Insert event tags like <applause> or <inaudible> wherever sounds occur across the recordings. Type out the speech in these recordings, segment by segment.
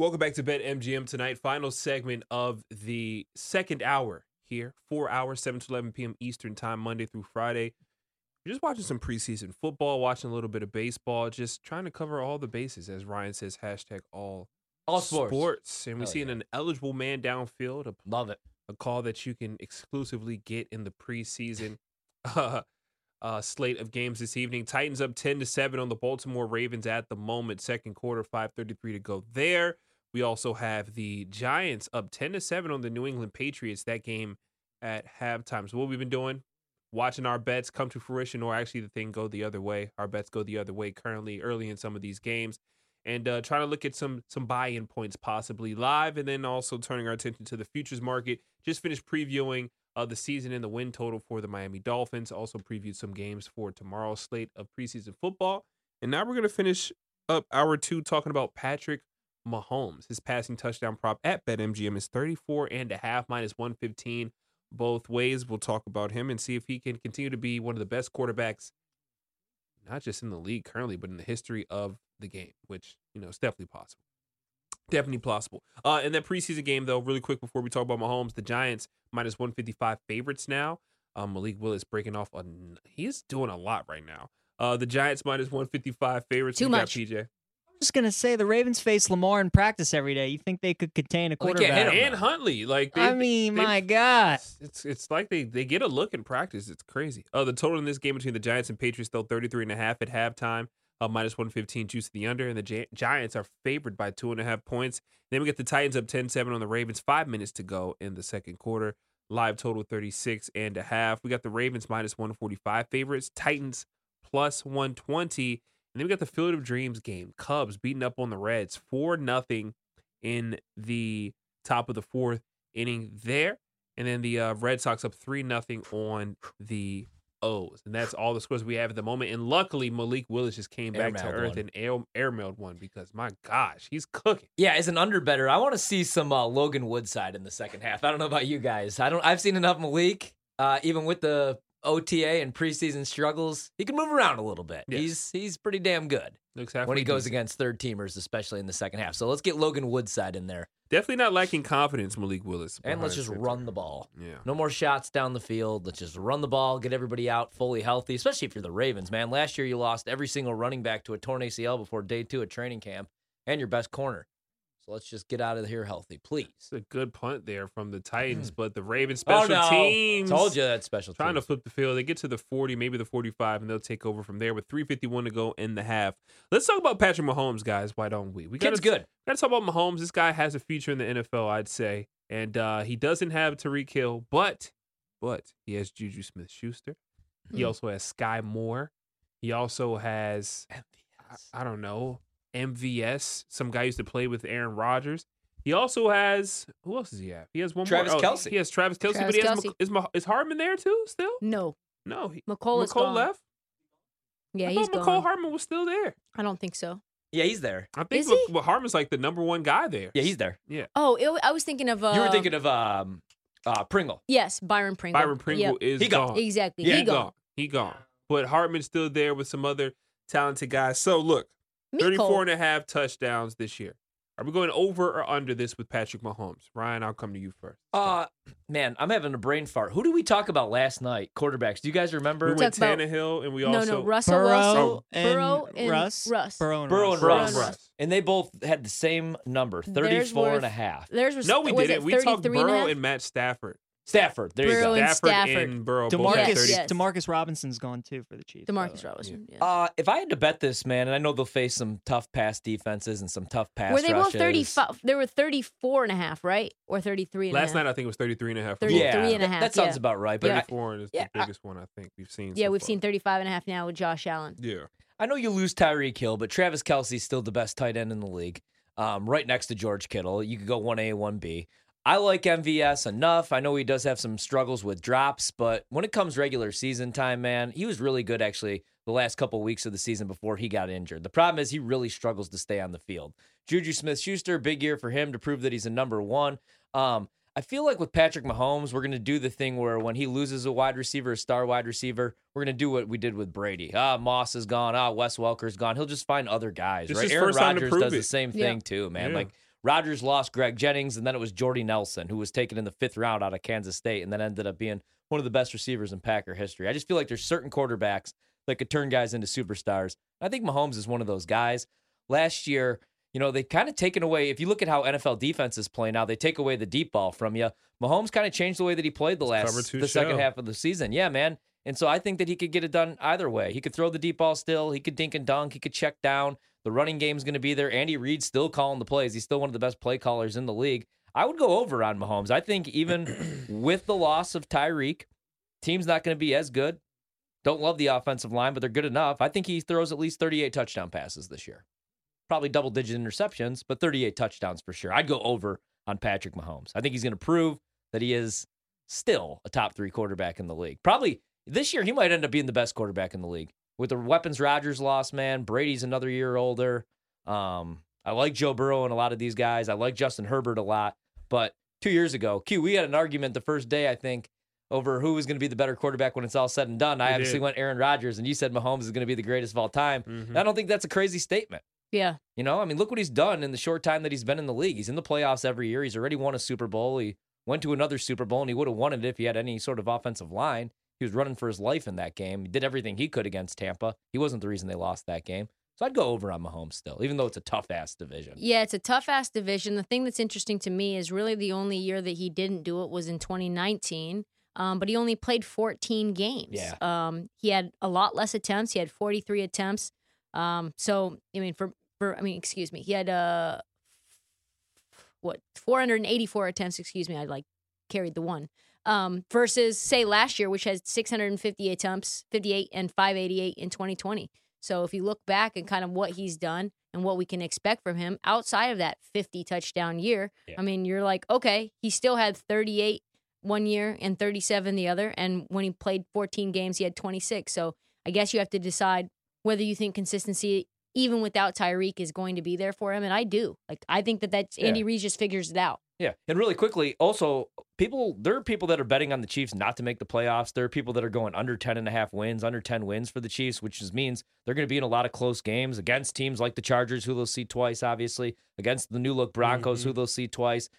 Welcome back to Bet MGM tonight. Final segment of the second hour here. Four hours, 7 to 11 p.m. Eastern Time, Monday through Friday. We're just watching some preseason football, watching a little bit of baseball, just trying to cover all the bases, as Ryan says, hashtag all, All sports. And we Hell see yeah. an eligible man downfield, a, Love it. a call that you can exclusively get in the preseason <laughs> uh, slate of games this evening. Titans up 10 to 7 on the Baltimore Ravens at the moment. Second quarter, 5:33 to go there. We also have the Giants up 10 to 7 on the New England Patriots. That game at halftime. So what we've been doing, watching our bets come to fruition, or actually the thing go the other way. Our bets go the other way currently, early in some of these games, and uh, trying to look at some some buy-in points possibly live, and then also turning our attention to the futures market. Just finished previewing uh, the season and the win total for the Miami Dolphins. Also previewed some games for tomorrow's slate of preseason football, and now we're gonna finish up hour two talking about Patrick Mahomes. His passing touchdown prop at BetMGM is 34 and a half minus 115 both ways. We'll talk about him and see if he can continue to be one of the best quarterbacks, not just in the league currently, but in the history of the game, which, you know, is definitely possible. Definitely possible. Uh, in that preseason game, though, really quick before we talk about Mahomes, the Giants minus 155 favorites now. Um, Malik Willis breaking off. A, he's doing a lot right now. Uh, the Giants minus 155 favorites. Too much. PJ. Just gonna say the Ravens face Lamar in practice every day. You think they could contain a they quarterback? hit him. and Huntley. Like they, I mean, they- my God. it's, it's like they they get a look in practice. It's crazy. Uh, the total in this game between the Giants and Patriots though 33 and a half at halftime. Uh, minus 115 juice to the under, and the Gi- Giants are favored by two and a half points. Then we get the Titans up 10-7 on the Ravens. Five minutes to go in the second quarter. Live total 36 and a half. We got the Ravens minus 145 favorites. Titans plus 120. And then we got the Field of Dreams game. Cubs beating up on the Reds 4 nothing in the top of the fourth inning there. And then the uh, Red Sox up 3 nothing on the O's. And that's all the scores we have at the moment. And luckily, Malik Willis just came back to earth one. and air, airmailed one because, my gosh, he's cooking. Yeah, as an underbetter, I want to see some uh, Logan Woodside in the second half. I don't know about you guys. I don't. I've seen enough Malik, uh, even with the OTA and preseason struggles. He can move around a little bit. Yes. He's he's pretty damn good Looks when he goes decent. against third teamers, especially in the second half. So let's get Logan Woodside in there, Definitely not lacking confidence, Malik Willis. and let's just run the ball. Yeah. No more shots down the field. Let's just run the ball, get everybody out fully healthy, especially if you're the Ravens, man. Last year you lost every single running back to a torn ACL before day two at training camp and your best corner. So let's just get out of here healthy, please. It's a good punt there from the Titans, but the Ravens special Oh, special no. teams. Told you that special team. Trying to flip the field. They get to the 40, maybe the 45, and they'll take over from there with 351 to go in the half. Let's talk about Patrick Mahomes, guys. Why don't we? We gotta- good. Got to talk about Mahomes. This guy has a future in the NFL, I'd say, and uh, he doesn't have Tyreek Hill, but but he has Juju Smith-Schuster. He Hmm. also has Sky Moore. He also has I, I don't know MVS, some guy used to play with Aaron Rodgers. He also has who else does he have? He has one Travis more. Oh, Kelce. He has Travis Kelce, Travis but he has Kelce. Mc- is, Mah- is Hardman there too? Still? No, No, he, Mecole is Mecole gone. left. Yeah, I he's thought Mecole gone. Hardman was still there. I don't think so. Yeah, he's there. I think Is he? Mc- well, Hardman's like the number one guy there. Yeah, he's there. Yeah. Oh, it, I was thinking of. Uh, you were thinking of um, uh, Pringle. Yes, Byron Pringle. Byron Pringle Yep. is He gone. gone. Exactly. Yeah, he he gone. gone. He gone. but Hardman's still there with some other talented guys. So look, Miko. 34 and a half touchdowns this year. Are we going over or under this with Patrick Mahomes? Ryan, I'll come to you first. Uh man, I'm having a brain fart. Who did we talk about last night? Quarterbacks. Do you guys remember? we went talked about- Tannehill and we no, also no, Russell Burrow Wilson, and Burrow and Russ. Russ. Burrow and Burrow Russ. and Burrow Russ. Russ. And they both had the same number, Theirs 34 and a half. Theirs was No, we was didn't. it We talked 33 and Burrow and Matt Stafford. Stafford. There you go. and Stafford, Stafford. and Burrow. both had Yes, Demarcus 30. yes. Demarcus Robinson's gone too for the Chiefs. by the Demarcus way. Robinson. Yeah. Uh, if I had to bet this, man, and I know they'll face some tough pass defenses and some tough pass were they both rushes. 35? They were 34 and a half, right? Or 33 and a Last half? night I think it was 33 and a half. for 33 both. yeah, and a that- half, That sounds yeah. about right. But Yeah. I, 34 is yeah, the biggest one I think we've seen. Yeah, so we've far. seen 35 and a half now with Josh Allen. Yeah. I know you lose Tyreek Hill, but Travis Kelce's still the best tight end in the league, um, right next to George Kittle. You could go 1A, 1B. I like MVS enough. I know he does have some struggles with drops, but when it comes regular season time, man, he was really good actually the last couple weeks of the season before he got injured. The problem is he really struggles to stay on the field. Juju Smith Schuster, big year for him to prove that he's a number one. Um, I feel like with Patrick Mahomes, we're going to do the thing where when he loses a wide receiver, a star wide receiver, we're going to do what we did with Brady. Ah, Moss is gone. Ah, Wes Welker's gone. He'll just find other guys, This right? Aaron first time to Rodgers prove does the it. same Yeah. thing too, man. Yeah. Like Rodgers lost Greg Jennings, and then it was Jordy Nelson, who was taken in the fifth round out of Kansas State, and then ended up being one of the best receivers in Packer history. I just feel like there's certain quarterbacks that could turn guys into superstars. I think Mahomes is one of those guys. Last year, you know, they kind of taken away. If you look at how NFL defenses play now, they take away the deep ball from you. Mahomes kind of changed the way that he played the last the second half of the season. Yeah, man. And so I think that he could get it done either way. He could throw the deep ball still. He could dink and dunk. He could check down. The running game's going to be there. Andy Reid's still calling the plays. He's still one of the best play callers in the league. I would go over on Mahomes. I think even <clears throat> with the loss of Tyreek, team's not going to be as good. Don't love the offensive line, but they're good enough. I think he throws at least 38 touchdown passes this year. Probably double digit interceptions, but 38 touchdowns for sure. I'd go over on Patrick Mahomes. I think he's going to prove that he is still a top three quarterback in the league. Probably this year, he might end up being the best quarterback in the league. With the weapons Rodgers lost, man, Brady's another year older. Um, I like Joe Burrow and a lot of these guys. I like Justin Herbert a lot. But two years ago, Q, we had an argument the first day, I think, over who was going to be the better quarterback when it's all said and done. I We obviously did. went Aaron Rodgers, and you said Mahomes is going to be the greatest of all time. Mhm. I don't think that's a crazy statement. Yeah. You know, I mean, look what he's done in the short time that he's been in the league. He's in the playoffs every year. He's already won a Super Bowl. He went to another Super Bowl, and he would have won it if he had any sort of offensive line. He was running for his life in that game. He did everything he could against Tampa. He wasn't the reason they lost that game. So I'd go over on Mahomes still, even though it's a tough ass division. Yeah, it's a tough ass division. The thing that's interesting to me is really the only year that he didn't do it was in 2019. Um, but he only played 14 games. Yeah. Um, he had a lot less attempts. He had 43 attempts. Um, so I mean, for for I mean, excuse me, he had uh, what 484 attempts. Excuse me, I like carried the one. Um, versus say last year, which has 650 attempts, 58 and 588 in 2020. So if you look back and kind of what he's done and what we can expect from him outside of that 50 touchdown year, Yeah. I mean, you're like, okay, he still had 38 one year and 37 the other. And when he played 14 games, he had 26. So I guess you have to decide whether you think consistency, even without Tyreek, is going to be there for him. And I do. Like, I think that that's Yeah. Andy Reid just figures it out. Yeah. And really quickly, also, people, there are people that are betting on the Chiefs not to make the playoffs. There are people that are going under 10 and a half wins, under 10 wins for the Chiefs, which just means they're going to be in a lot of close games against teams like the Chargers, who they'll see twice, obviously, against the new look Broncos, who mm-hmm. they'll see twice.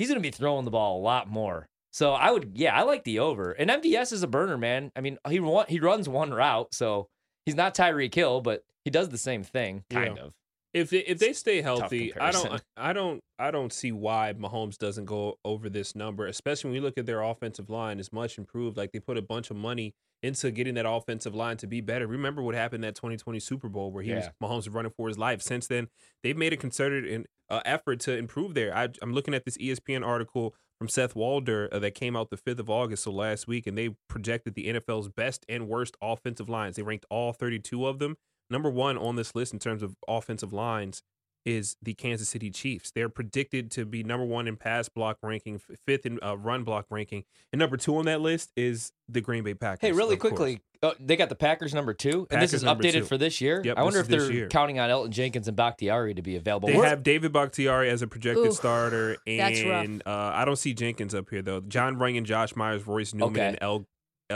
He's going to be throwing the ball a lot more. So I would, yeah, I like the over. And MVS is a burner, man. I mean, he he runs one route, so he's not Tyreek Hill, but he does the same thing, kind Yeah. of. If they, if they stay healthy, I don't. I don't I don't see why Mahomes doesn't go over this number, especially when you look at their offensive line is much improved. Like they put a bunch of money into getting that offensive line to be better. Remember what happened that 2020 Super Bowl where he was Yeah. Mahomes was running for his life. Since then, they've made a concerted in, uh, effort to improve there. I, I'm looking at this ESPN article from Seth Walder uh, that came out the 5th of August, so last week, and they projected the NFL's best and worst offensive lines. They ranked all 32 of them. Number one on this list in terms of offensive lines is the Kansas City Chiefs. They're predicted to be number one in pass block ranking, fifth in uh, run block ranking, and number two on that list is the Green Bay Packers. Hey, really quickly, uh, they got the Packers number two, and this is updated two. for this year. Yep, I wonder if they're year. counting on Elgton Jenkins and Bakhtiari to be available. They We're- have David Bakhtiari as a projected Oof, starter, that's rough. and uh, I don't see Jenkins up here though. John Runyan, Josh Myers, Royce Newman, Okay. and El El-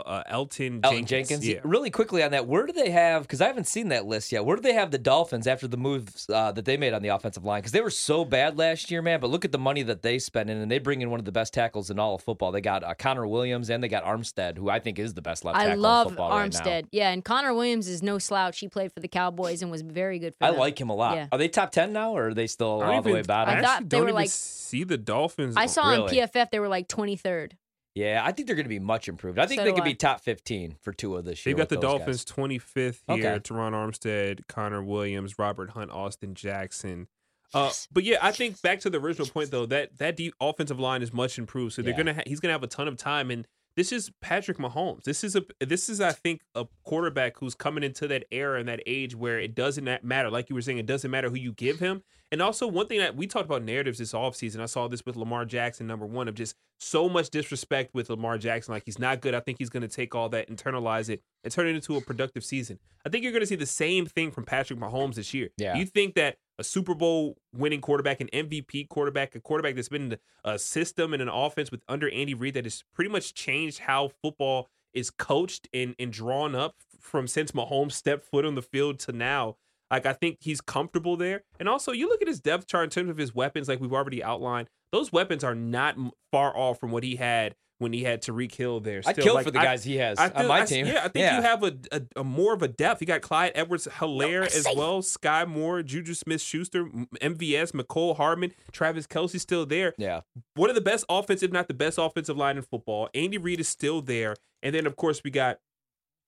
uh, Elgton, Elgton Jenkins. Jenkins. Yeah. Really quickly on that, where do they have? Because I haven't seen that list yet. Where do they have the Dolphins after the moves uh, that they made on the offensive line? Because they were so bad last year, man. But look at the money that they spent in, and they bring in one of the best tackles in all of football. They got uh, Connor Williams and they got Armstead, who I think is the best left tackle I in love football right now. Armstead. yeah, and Connor Williams is no slouch. He played for the Cowboys and was very good for I them. like him a lot. Yeah. Are they top ten now, or are they still I don't all the way bottom? I I thought they don't were even like- see the Dolphins. I saw Really? on PFF they were like 23rd. Yeah, I think they're going to be much improved. I think So they could I. be top 15 for two of this year. They've got the Dolphins guys. 25th here. Okay. Terron Armstead, Connor Williams, Robert Hunt, Austin Jackson. Uh, Yes. but yeah, I think back to the original point though that that deep offensive line is much improved. So they're Yeah. gonna ha- he's gonna have a ton of time, and this is Patrick Mahomes. This is a this is I think a quarterback who's coming into that era and that age where it doesn't matter. Like you were saying, it doesn't matter who you give him. And also one thing that we talked about narratives this offseason, I saw this with Lamar Jackson, number one, of just so much disrespect with Lamar Jackson. Like he's not good. I think he's going to take all that, internalize it, and turn it into a productive season. I think you're going to see the same thing from Patrick Mahomes this year. Yeah. You think that a Super Bowl winning quarterback, an MVP quarterback, a quarterback that's been a system and an offense with under Andy Reid that has pretty much changed how football is coached and, and drawn up from since Mahomes stepped foot on the field to now. Like I think he's comfortable there. And also you look at his depth chart in terms of his weapons, like we've already outlined, those weapons are not far off from what he had when he had Tyreek Hill there. Still, kill like, for the I- guys he has I on my I- team. Yeah, I think you have a, a, a more of a depth. You got Clyde Edwards Helaire as well, Sky Moore, Juju Smith Schuster, MVS, Mecole Hardman, Travis Kelce still there. Yeah. One of the best offensive, if not the best offensive line in football. Andy Reid is still there. And then of course we got,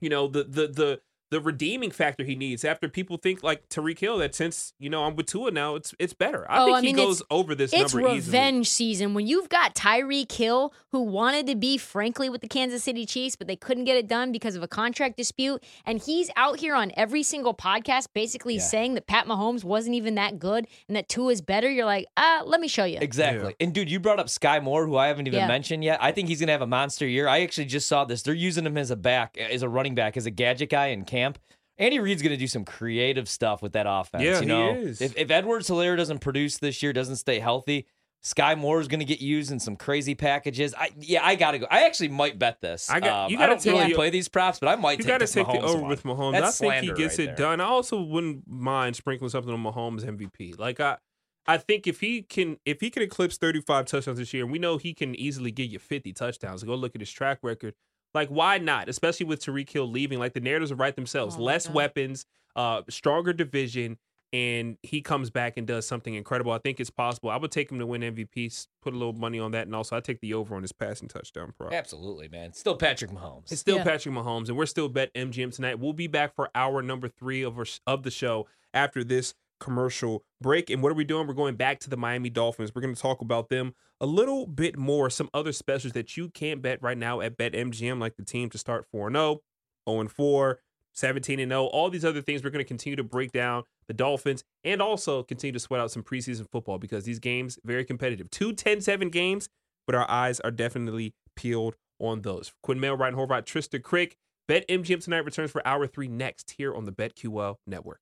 you know, the the the the redeeming factor he needs after people think like Tyreek Hill that since, you know, I'm with Tua now, it's it's better. I Oh, think I mean, he it's- goes over this It's number easily. revenge season when you've got Tyreek Hill, who wanted to be, frankly, with the Kansas City Chiefs, but they couldn't get it done because of a contract dispute. And he's out here on every single podcast basically Yeah. saying that Pat Mahomes wasn't even that good and that Tua is better. You're like, ah, let me show you. Exactly. And dude, you brought up Sky Moore, who I haven't even Yeah. mentioned yet. I think he's gonna have a monster year. I actually just saw this. They're using him as a back, as a running back, as a gadget guy in camp. Andy Reid's gonna do some creative stuff with that offense. Yeah, you he is. if if Edwards Helaire doesn't produce this year, doesn't stay healthy. Sky Moore is going to get used in some crazy packages. I yeah, I gotta go. I actually might bet this. I got- Um, you I gotta don't take really play these props, but I might You take got to this take the over one. with Mahomes. That's I think he gets right it there. done. I also wouldn't mind sprinkling something on Mahomes MVP. Like I, I think if he can, if he can eclipse 35 touchdowns this year, and we know he can easily get you 50 touchdowns. Go look at his track record. Like why not? Especially with Tyreek Hill leaving. Like the narratives are right themselves. Oh, Less God. weapons, uh, stronger division. And he comes back and does something incredible. I think it's possible. I would take him to win MVP. Put a little money on that, and also I take the over on his passing touchdown prop. Absolutely, man. Still Patrick Mahomes. It's still Yeah. Patrick Mahomes, and we're still Bet MGM tonight. We'll be back for hour number three of, our, of the show after this commercial break. And what are we doing? We're going back to the Miami Dolphins. We're going to talk about them a little bit more, some other specials that you can't bet right now at Bet MGM, like the team to start 4 0, 0 4, 17 and 0, all these other things. We're going to continue to break down the Dolphins and also continue to sweat out some preseason football because these games very competitive. Two 10-7 games, but our eyes are definitely peeled on those. Quinn Mail, Ryan Horvath, Trista Crick. Bet MGM tonight returns for hour three next here on the BetQL network.